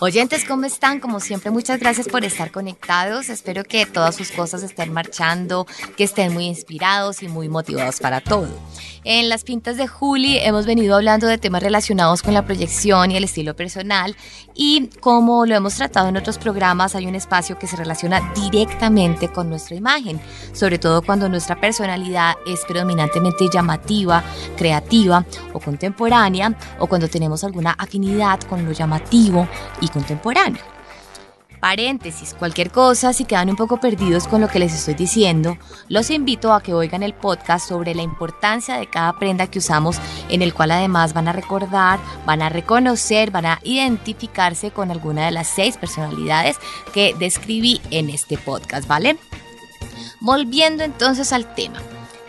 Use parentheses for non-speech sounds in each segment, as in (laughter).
Oyentes, ¿cómo están? Como siempre, muchas gracias por estar conectados. Espero que todas sus cosas estén marchando, que estén muy inspirados y muy motivados para todo. En las pintas de Juli hemos venido hablando de temas relacionados con la proyección y el estilo personal y como lo hemos tratado en otros programas hay un espacio que se relaciona directamente con nuestra imagen, sobre todo cuando nuestra personalidad es predominantemente llamativa, creativa o contemporánea o cuando tenemos alguna afinidad con lo llamativo y contemporáneo paréntesis, cualquier cosa, si quedan un poco perdidos con lo que les estoy diciendo, los invito a que oigan el podcast sobre la importancia de cada prenda que usamos, en el cual además van a recordar, van a reconocer, van a identificarse con alguna de las seis personalidades que describí en este podcast, ¿vale? Volviendo entonces al tema.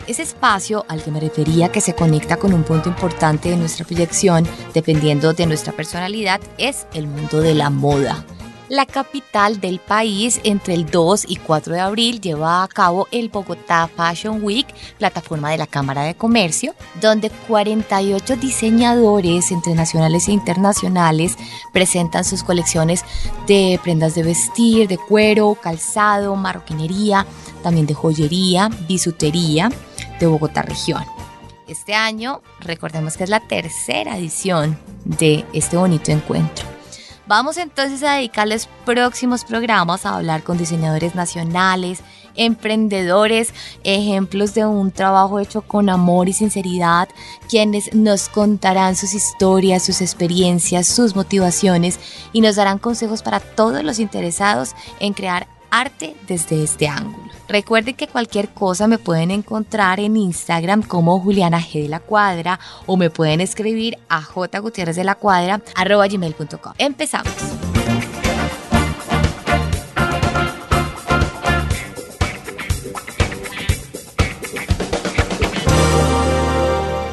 Ese espacio al que me refería que se conecta con un punto importante de nuestra proyección, dependiendo de nuestra personalidad, es el mundo de la moda. La capital del país entre el 2 y 4 de abril lleva a cabo el Bogotá Fashion Week, plataforma de la Cámara de Comercio, donde 48 diseñadores entre nacionales e internacionales presentan sus colecciones de prendas de vestir, de cuero, calzado, marroquinería, también de joyería, bisutería de Bogotá región. Este año, recordemos que es la tercera edición de este bonito encuentro. Vamos entonces a dedicarles próximos programas a hablar con diseñadores nacionales, emprendedores, ejemplos de un trabajo hecho con amor y sinceridad, quienes nos contarán sus historias, sus experiencias, sus motivaciones y nos darán consejos para todos los interesados en crear arte desde este ángulo. Recuerden que cualquier cosa me pueden encontrar en Instagram como Juliana G de la Cuadra o me pueden escribir a jgutierrez de la Cuadra. Empezamos.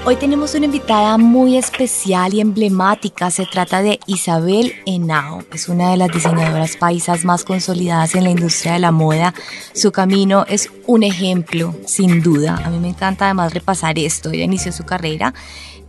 Hoy tenemos una invitada muy especial y emblemática. Se trata de Isabel Henao. Es una de las diseñadoras paisas más consolidadas en la industria de la moda. Su camino es un ejemplo, sin duda. A mí me encanta además repasar esto. Ella inició su carrera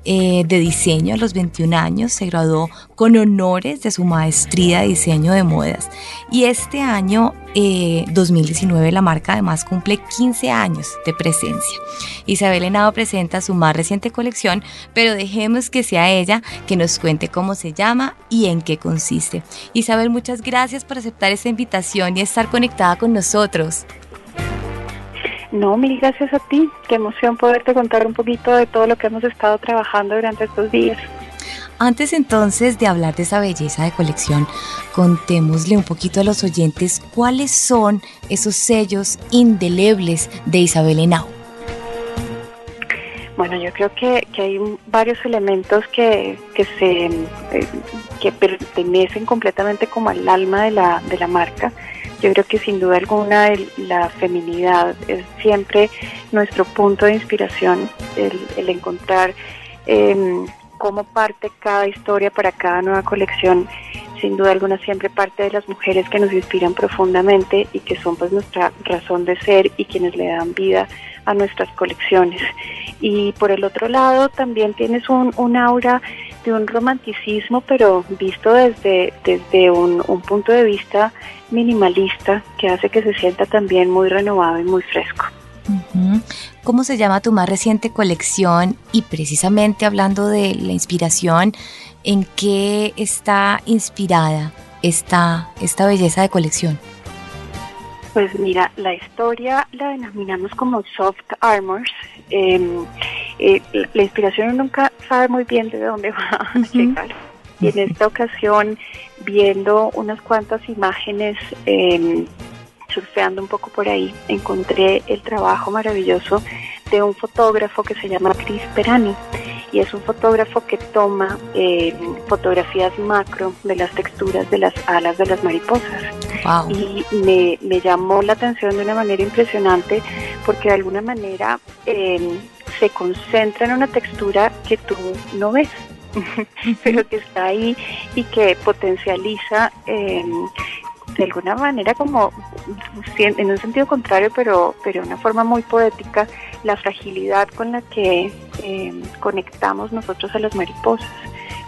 eh, de diseño a los 21 años, se graduó con honores de su maestría de diseño de modas y este año 2019 eh, la marca además cumple 15 años de presencia. Isabel Henao presenta su más reciente colección, pero dejemos que sea ella que nos cuente cómo se llama y en qué consiste. Isabel, muchas gracias por aceptar esta invitación y estar conectada con nosotros. No, mil gracias a ti. Qué emoción poderte contar un poquito de todo lo que hemos estado trabajando durante estos días. Antes entonces de hablar de esa belleza de colección, contémosle un poquito a los oyentes cuáles son esos sellos indelebles de Isabel Henao. Bueno, yo creo que, hay varios elementos que, que, se, eh, que pertenecen completamente como al alma de la, de la marca yo creo que sin duda alguna la feminidad es siempre nuestro punto de inspiración, el, encontrar em, cómo parte cada historia para cada nueva colección. Sin duda alguna siempre parte de las mujeres que nos inspiran profundamente y que son pues nuestra razón de ser y quienes le dan vida a nuestras colecciones. Y por el otro lado también tienes un, un aura de un romanticismo, pero visto desde, desde un, punto de vista minimalista que hace que se sienta también muy renovado y muy fresco. ¿Cómo se llama tu más reciente colección? Y precisamente hablando de la inspiración, ¿en qué está inspirada esta, esta belleza de colección? Pues mira, la historia la denominamos como soft armors. Em, eh, la inspiración nunca sabe muy bien de dónde va a llegar. Y en esta ocasión, viendo unas cuantas imágenes, eh, surfeando un poco por ahí, encontré el trabajo maravilloso de un fotógrafo que se llama Chris Perani y es un fotógrafo que toma eh, fotografías macro de las texturas de las alas de las mariposas. Y me, me, llamó la atención de una manera impresionante porque de alguna manera eh, se concentra en una textura que tú no ves. (laughs) pero que está ahí y que potencializa eh, de alguna manera como en un sentido contrario, pero, pero de una forma muy poética, la fragilidad con la que eh, conectamos nosotros a las mariposas.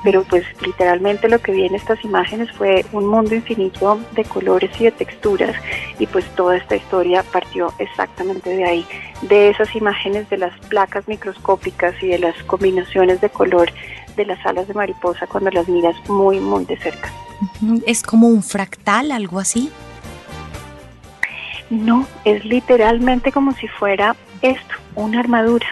Pero pues literalmente lo que vi en estas imágenes fue un mundo infinito de colores y de texturas y pues toda esta historia partió exactamente de ahí, de esas imágenes de las placas microscópicas y de las combinaciones de color de las alas de mariposa cuando las miras muy muy de cerca. ¿Es como un fractal, algo así? No, es literalmente como si fuera esto, una armadura.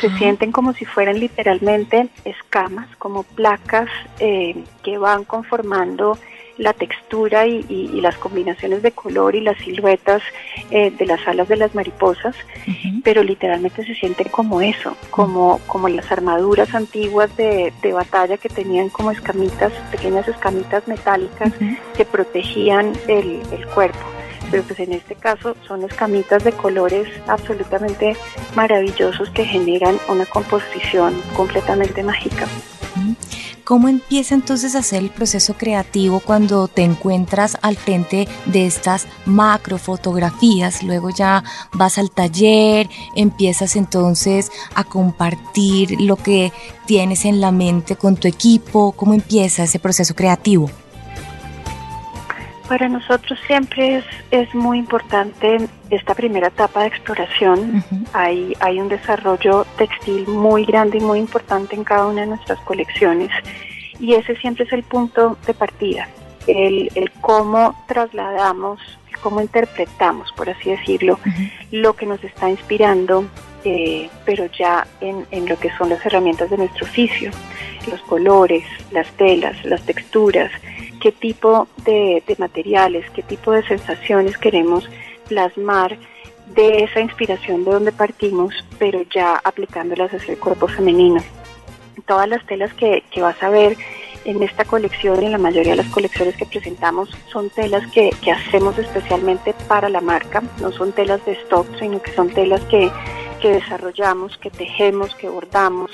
Se sienten como si fueran literalmente escamas, como placas eh, que van conformando la textura y, las combinaciones de color y las siluetas eh, de las alas de las mariposas, pero literalmente se sienten como eso, como, como las armaduras antiguas de, batalla que tenían como escamitas, pequeñas escamitas metálicas que protegían el, el cuerpo pero pues en este caso son escamitas de colores absolutamente maravillosos que generan una composición completamente mágica. ¿Cómo empieza entonces a hacer el proceso creativo cuando te encuentras al frente de estas macrofotografías? Luego ya vas al taller, empiezas entonces a compartir lo que tienes en la mente con tu equipo. ¿Cómo empieza ese proceso creativo? Para nosotros siempre es, es muy importante esta primera etapa de exploración. hay, hay un desarrollo textil muy grande y muy importante en cada una de nuestras colecciones. Y ese siempre es el punto de partida, el, el cómo trasladamos, cómo interpretamos, por así decirlo, lo que nos está inspirando, eh, pero ya en, en lo que son las herramientas de nuestro oficio, los colores, las telas, las texturas, qué tipo de, materiales, qué tipo de sensaciones queremos plasmar de esa inspiración de donde partimos, pero ya aplicándolas hacia el cuerpo femenino. Todas las telas que, vas a ver en esta colección, en la mayoría de las colecciones que presentamos, son telas que, que hacemos especialmente para la marca, no son telas de stock, sino que son telas que que desarrollamos, que tejemos, que bordamos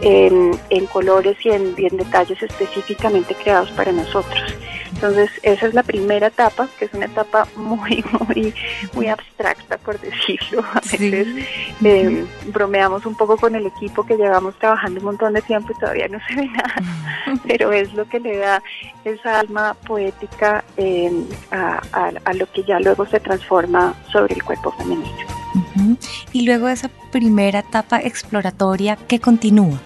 en, colores y en, detalles específicamente creados para nosotros. Entonces, esa es la primera etapa, que es una etapa muy, (laughs) muy, muy abstracta, por decirlo. A veces eh, bromeamos un poco con el equipo que llevamos trabajando un montón de tiempo y todavía no se ve (laughs) nada, pero es lo que le da esa alma poética eh, a lo que ya luego se transforma sobre el cuerpo femenino. Y luego esa primera etapa exploratoria, ¿qué continúa?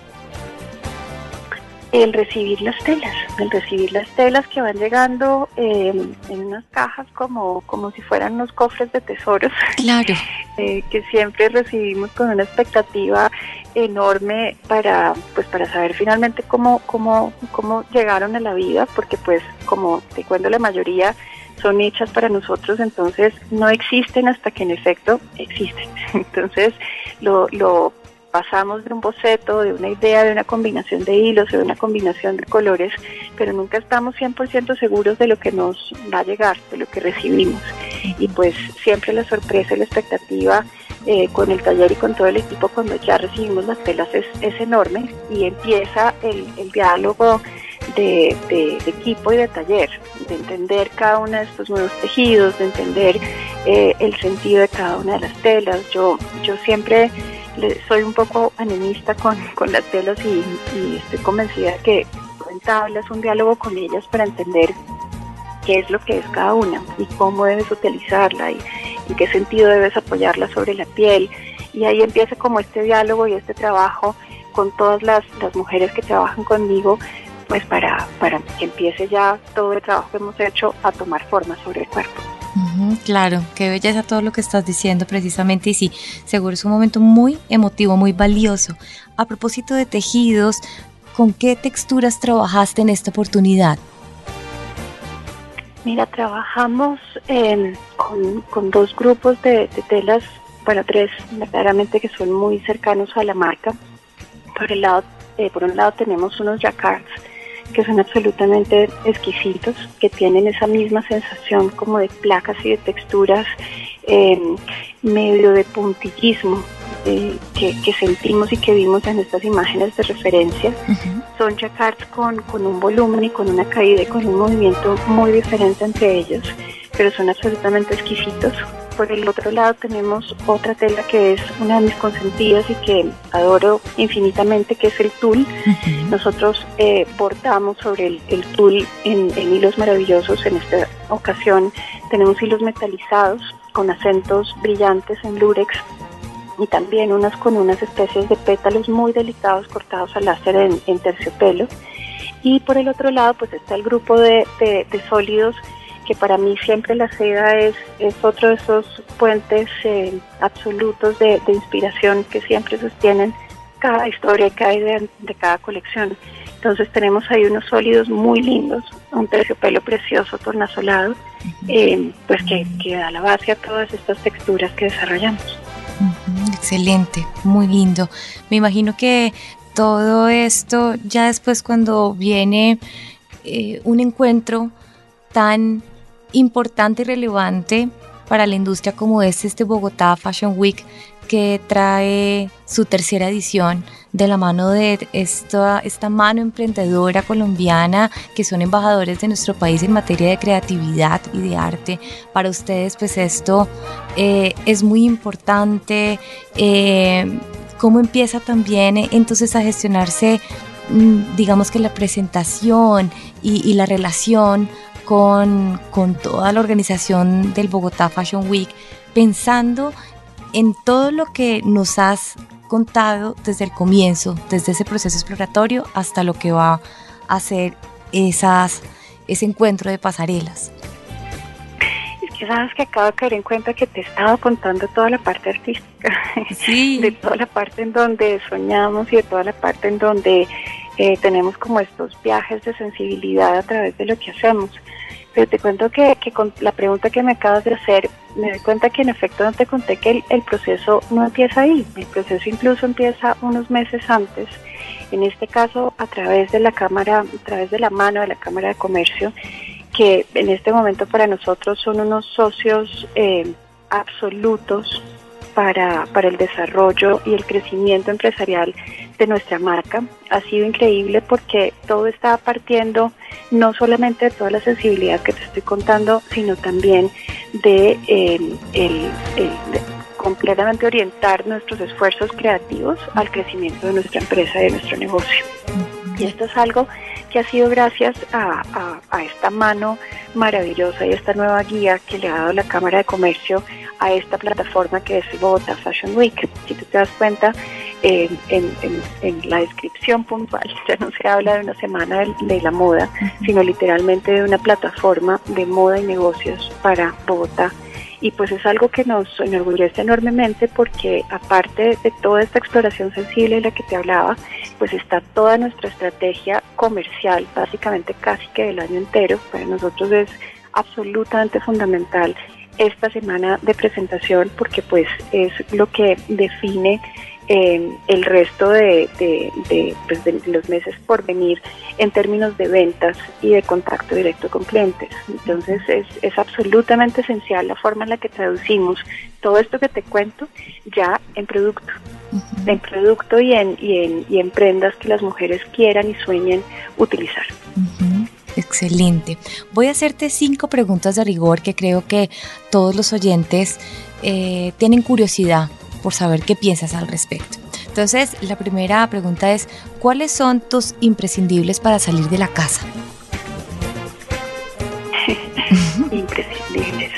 El recibir las telas, el recibir las telas que van llegando em, en unas cajas como, como si fueran unos cofres de tesoros. Claro. (laughs) Eh, que siempre recibimos con una expectativa enorme para pues para saber finalmente cómo, cómo, cómo llegaron a la vida, porque pues como te cuento la mayoría son hechas para nosotros, entonces no existen hasta que en efecto existen. (laughs) Entonces lo, lo pasamos de un boceto, de una idea, de una combinación de hilos, de una combinación de colores, pero nunca estamos 100% seguros de lo que nos va a llegar, de lo que recibimos. Y pues siempre la sorpresa la expectativa eh, con el taller y con todo el equipo cuando ya recibimos las telas es, enorme y empieza el, el diálogo de, equipo y de taller, de entender cada uno de estos nuevos tejidos, de entender eh, el sentido de cada una de las telas. Yo, yo siempre soy un poco animista con, las telas y, estoy convencida que entablas un diálogo con ellas para entender qué es lo que es cada una y cómo debes utilizarla y en qué sentido debes apoyarla sobre la piel. Y ahí empieza como este diálogo y este trabajo con todas las, las mujeres que trabajan conmigo pues para, para que empiece ya todo el trabajo que hemos hecho a tomar forma sobre el cuerpo. Claro, qué belleza todo lo que estás diciendo precisamente y sí, seguro es un momento muy emotivo, muy valioso. A propósito de tejidos, ¿con qué texturas trabajaste en esta oportunidad? Mira, trabajamos con, dos grupos de, telas, bueno, tres verdaderamente que son muy cercanos a la marca. Por, el lado, eh, por un lado tenemos unos jacquards que son absolutamente exquisitos, que tienen esa misma sensación como de placas y de texturas, eh, medio de puntillismo, eh, que, sentimos y que vimos en estas imágenes de referencia. Son jacquards con, con un volumen y con una caída y con un movimiento muy diferente entre ellos, pero son absolutamente exquisitos. Por el otro lado tenemos otra tela que es una de mis consentidas y que adoro infinitamente, que es el tul. Nosotros eh, bordamos sobre el, el tul en, en, hilos maravillosos. En esta ocasión tenemos hilos metalizados con acentos brillantes en lurex y también unas con unas especies de pétalos muy delicados cortados al láser en, terciopelo. Y por el otro lado pues está el grupo de, de sólidos que para mí siempre la seda es, es otro de esos puentes eh, absolutos de, inspiración que siempre sostienen cada historia y cada idea de cada colección. Entonces tenemos ahí unos sólidos muy lindos, un terciopelo precioso, tornasolado, eh, pues que, que, da la base a todas estas texturas que desarrollamos. Excelente, muy lindo. Me imagino que todo esto ya después cuando viene eh, un encuentro tan importante y relevante para la industria como es este Bogotá Fashion Week que trae su tercera edición de la mano de esta, esta mano emprendedora colombiana que son embajadores de nuestro país en materia de creatividad y de arte. Para ustedes pues esto eh, es muy importante. Eh, ¿Cómo empieza también entonces a gestionarse mm, digamos que la presentación y, y la relación con, toda la organización del Bogotá Fashion Week, pensando en todo lo que nos has contado desde el comienzo, desde ese proceso exploratorio hasta lo que va a ser esas, ese encuentro de pasarelas. Es que sabes que acabo de caer en cuenta que te he estado contando toda la parte artística, sí. (laughs) de toda la parte en donde soñamos y de toda la parte en donde eh, tenemos como estos viajes de sensibilidad a través de lo que hacemos. Pero te cuento que, con la pregunta que me acabas de hacer, me doy cuenta que en efecto no te conté que el, proceso no empieza ahí, el proceso incluso empieza unos meses antes, en este caso a través de la Cámara, a través de la mano de la Cámara de Comercio, que en este momento para nosotros son unos socios eh, absolutos para, para el desarrollo y el crecimiento empresarial de nuestra marca. Ha sido increíble porque todo está partiendo no solamente de toda la sensibilidad que te estoy contando, sino también de, em, completamente orientar nuestros esfuerzos creativos al crecimiento de nuestra empresa y de nuestro negocio. Y esto es algo que ha sido gracias a, esta mano maravillosa y esta nueva guía que le ha dado la Cámara de Comercio a esta plataforma que es Bogotá Fashion Week. Si tú te das cuenta, en, la descripción puntual (laughs) ya no se habla de una semana de, la moda, sino literalmente de una plataforma de moda y negocios para Bogotá y pues es algo que nos enorgullece enormemente porque aparte de toda esta exploración sensible de la que te hablaba, pues está toda nuestra estrategia comercial, básicamente casi que del año entero. Para nosotros es absolutamente fundamental esta semana de presentación porque pues es lo que define el resto de, pues, de, los meses por venir en términos de ventas y de contacto directo con clientes. Entonces es, es absolutamente esencial la forma en la que traducimos todo esto que te cuento ya en producto, en producto y en, y, en, y en prendas que las mujeres quieran y sueñen utilizar. Excelente. Voy a hacerte cinco preguntas de rigor que creo que todos los oyentes eh, tienen curiosidad por saber qué piensas al respecto. Entonces, la primera pregunta es, ¿cuáles son tus imprescindibles para salir de la casa? (laughs) imprescindibles.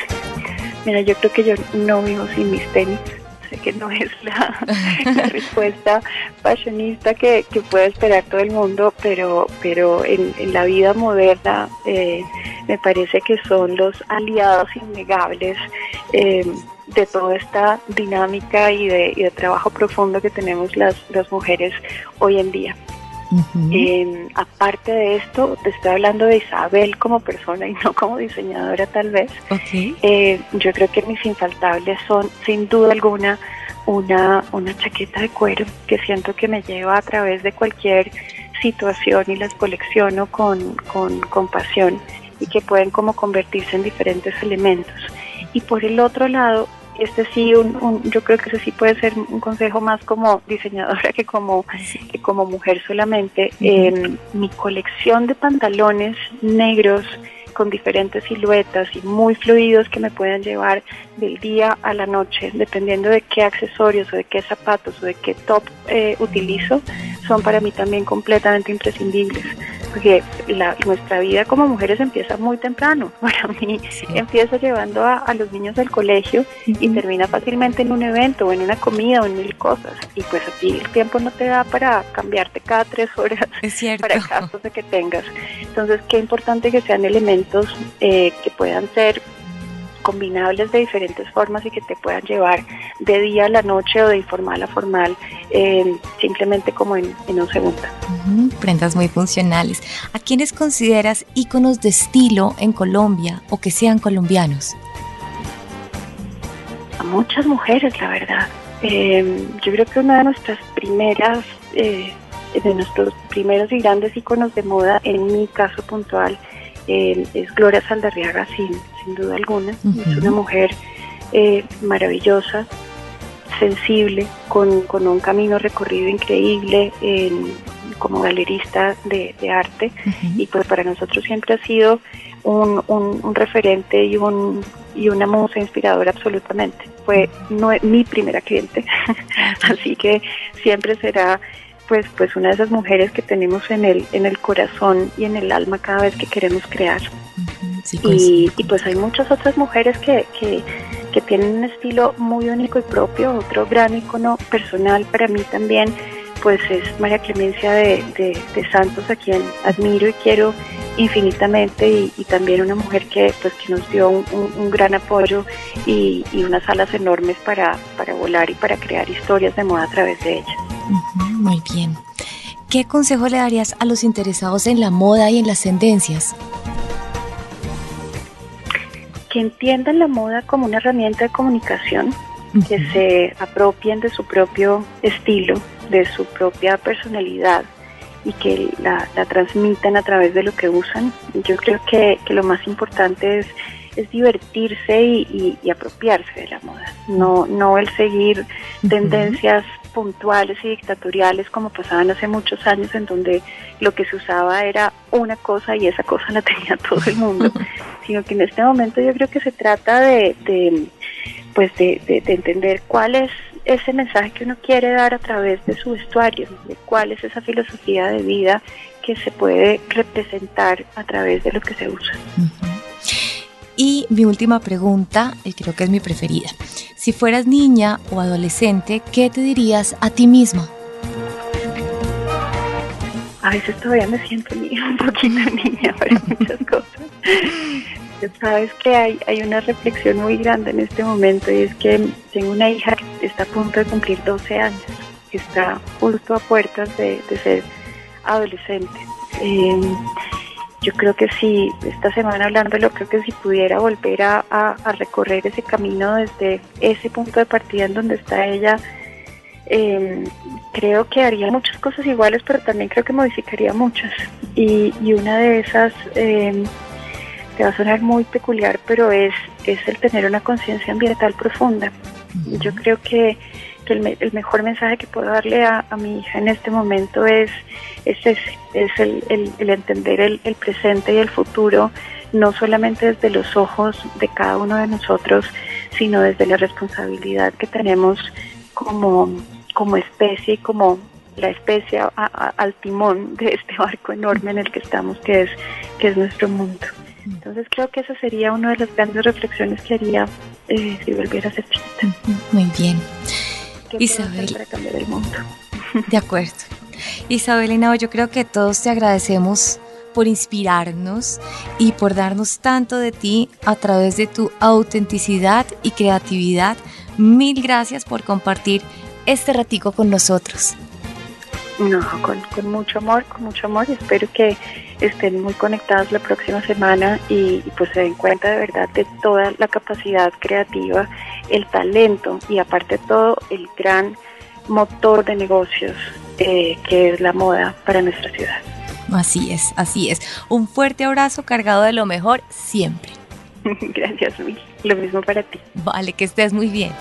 Mira, yo creo que yo no vivo sin mis tenis. Que no es la, respuesta fashionista que, que, puede esperar todo el mundo, pero, pero en, la vida moderna eh, me parece que son los aliados innegables. Eh, de toda esta dinámica y de, trabajo profundo que tenemos las, las mujeres hoy en día. Aparte de esto, te estoy hablando de Isabel como persona y no como diseñadora tal vez. Eh, yo creo que mis infaltables son sin duda alguna una, una chaqueta de cuero que siento que me lleva a través de cualquier situación y las colecciono con, con, con pasión y que pueden como convertirse en diferentes elementos. Y por el otro lado, este sí, yo creo que ese sí puede ser un consejo más como diseñadora que como, que como mujer solamente. Em, mi colección de pantalones negros con diferentes siluetas y muy fluidos que me puedan llevar del día a la noche, dependiendo de qué accesorios o de qué zapatos o de qué top eh, utilizo, son para mí también completamente imprescindibles porque la, nuestra vida como mujeres empieza muy temprano. (laughs) Para mí empieza llevando a, los niños del colegio y termina fácilmente en un evento o en una comida o en mil cosas. Y pues a ti el tiempo no te da para cambiarte cada tres horas para casos de que tengas. Entonces, qué importante que sean elementos eh, que puedan ser combinables de diferentes formas y que te puedan llevar de día a la noche o de informal a formal simplemente como en, un segundo. prendas muy funcionales. ¿A quiénes consideras íconos de estilo en Colombia o que sean colombianos? A muchas mujeres, la verdad. Em, yo creo que una de nuestras primeras, eh, de nuestros primeros y grandes íconos de moda, en mi caso puntual, es Gloria Saldarriaga sin, sin duda alguna. Es una mujer eh, maravillosa, sensible, con, con, un camino recorrido increíble como galerista de, arte y pues para nosotros siempre ha sido un, un, referente y, un, y una musa inspiradora absolutamente. Fue no, mi primera cliente, (laughs) así que siempre será pues, pues una de esas mujeres que tenemos en el, en el corazón y en el alma cada vez que queremos crear. Y, pues hay muchas otras mujeres que, que, que, tienen un estilo muy único y propio, otro gran icono personal para mí también, pues es María Clemencia de, de, Santos, a quien admiro y quiero infinitamente y, también una mujer que pues que nos dio un, un, gran apoyo y, y, unas alas enormes para, para volar y para crear historias de moda a través de ella. Muy bien. ¿Qué consejo le darías a los interesados en la moda y en las tendencias? Que entiendan la moda como una herramienta de comunicación, que se apropien de su propio estilo, de su propia personalidad y que la, transmitan a través de lo que usan. Yo creo que, lo más importante es, es divertirse y, apropiarse de la moda, no, no el seguir tendencias puntuales y dictatoriales como pasaban hace muchos años en donde lo que se usaba era una cosa y esa cosa la (laughs) tenía todo el mundo, (laughs) sino que en este momento yo creo que se trata de, pues de, entender cuál es ese mensaje que uno quiere dar a través de su vestuario, de cuál es esa filosofía de vida que se puede representar a través de lo que se usa. Y mi última pregunta, y creo que es mi preferida. Si fueras niña o adolescente, ¿qué te dirías a ti misma? A veces todavía me siento (laughs) un poquito niña para (laughs) muchas cosas. Sabes que hay, hay una reflexión muy grande en este momento y es que tengo una hija que está a punto de cumplir 12 años, que está justo a puertas de, ser adolescente. Eh, yo creo que si, esta semana hablándolo, creo que si pudiera volver a, recorrer ese camino desde ese punto de partida en donde está ella, em, creo que haría muchas cosas iguales, pero también creo que modificaría muchas. Y, una de esas, eh, te va a sonar muy peculiar, pero es, es el tener una conciencia ambiental profunda. Yo creo que que el, mejor mensaje que puedo darle a, mi hija en este momento es, es es el, entender el, presente y el futuro, no solamente desde los ojos de cada uno de nosotros, sino desde la responsabilidad que tenemos como, como especie y como la especie al timón de este barco enorme en el que estamos, que es, que es nuestro mundo. Entonces creo que esa sería una de las grandes reflexiones que haría eh, si volviera a ser chiquita. Muy bien. Isabel. (laughs) De acuerdo. Isabel yo creo que todos te agradecemos por inspirarnos y por darnos tanto de ti a través de tu autenticidad y creatividad. Mil gracias por compartir este ratico con nosotros. No, con, con mucho amor, con mucho amor. Espero que estén muy conectados la próxima semana y, pues se den cuenta de verdad de toda la capacidad creativa, el talento y aparte de todo el gran motor de negocios eh, que es la moda para nuestra ciudad. Así es, así es. Un fuerte abrazo cargado de lo mejor siempre. (laughs) Gracias, Mil. Lo mismo para ti. Vale, que estés muy bien.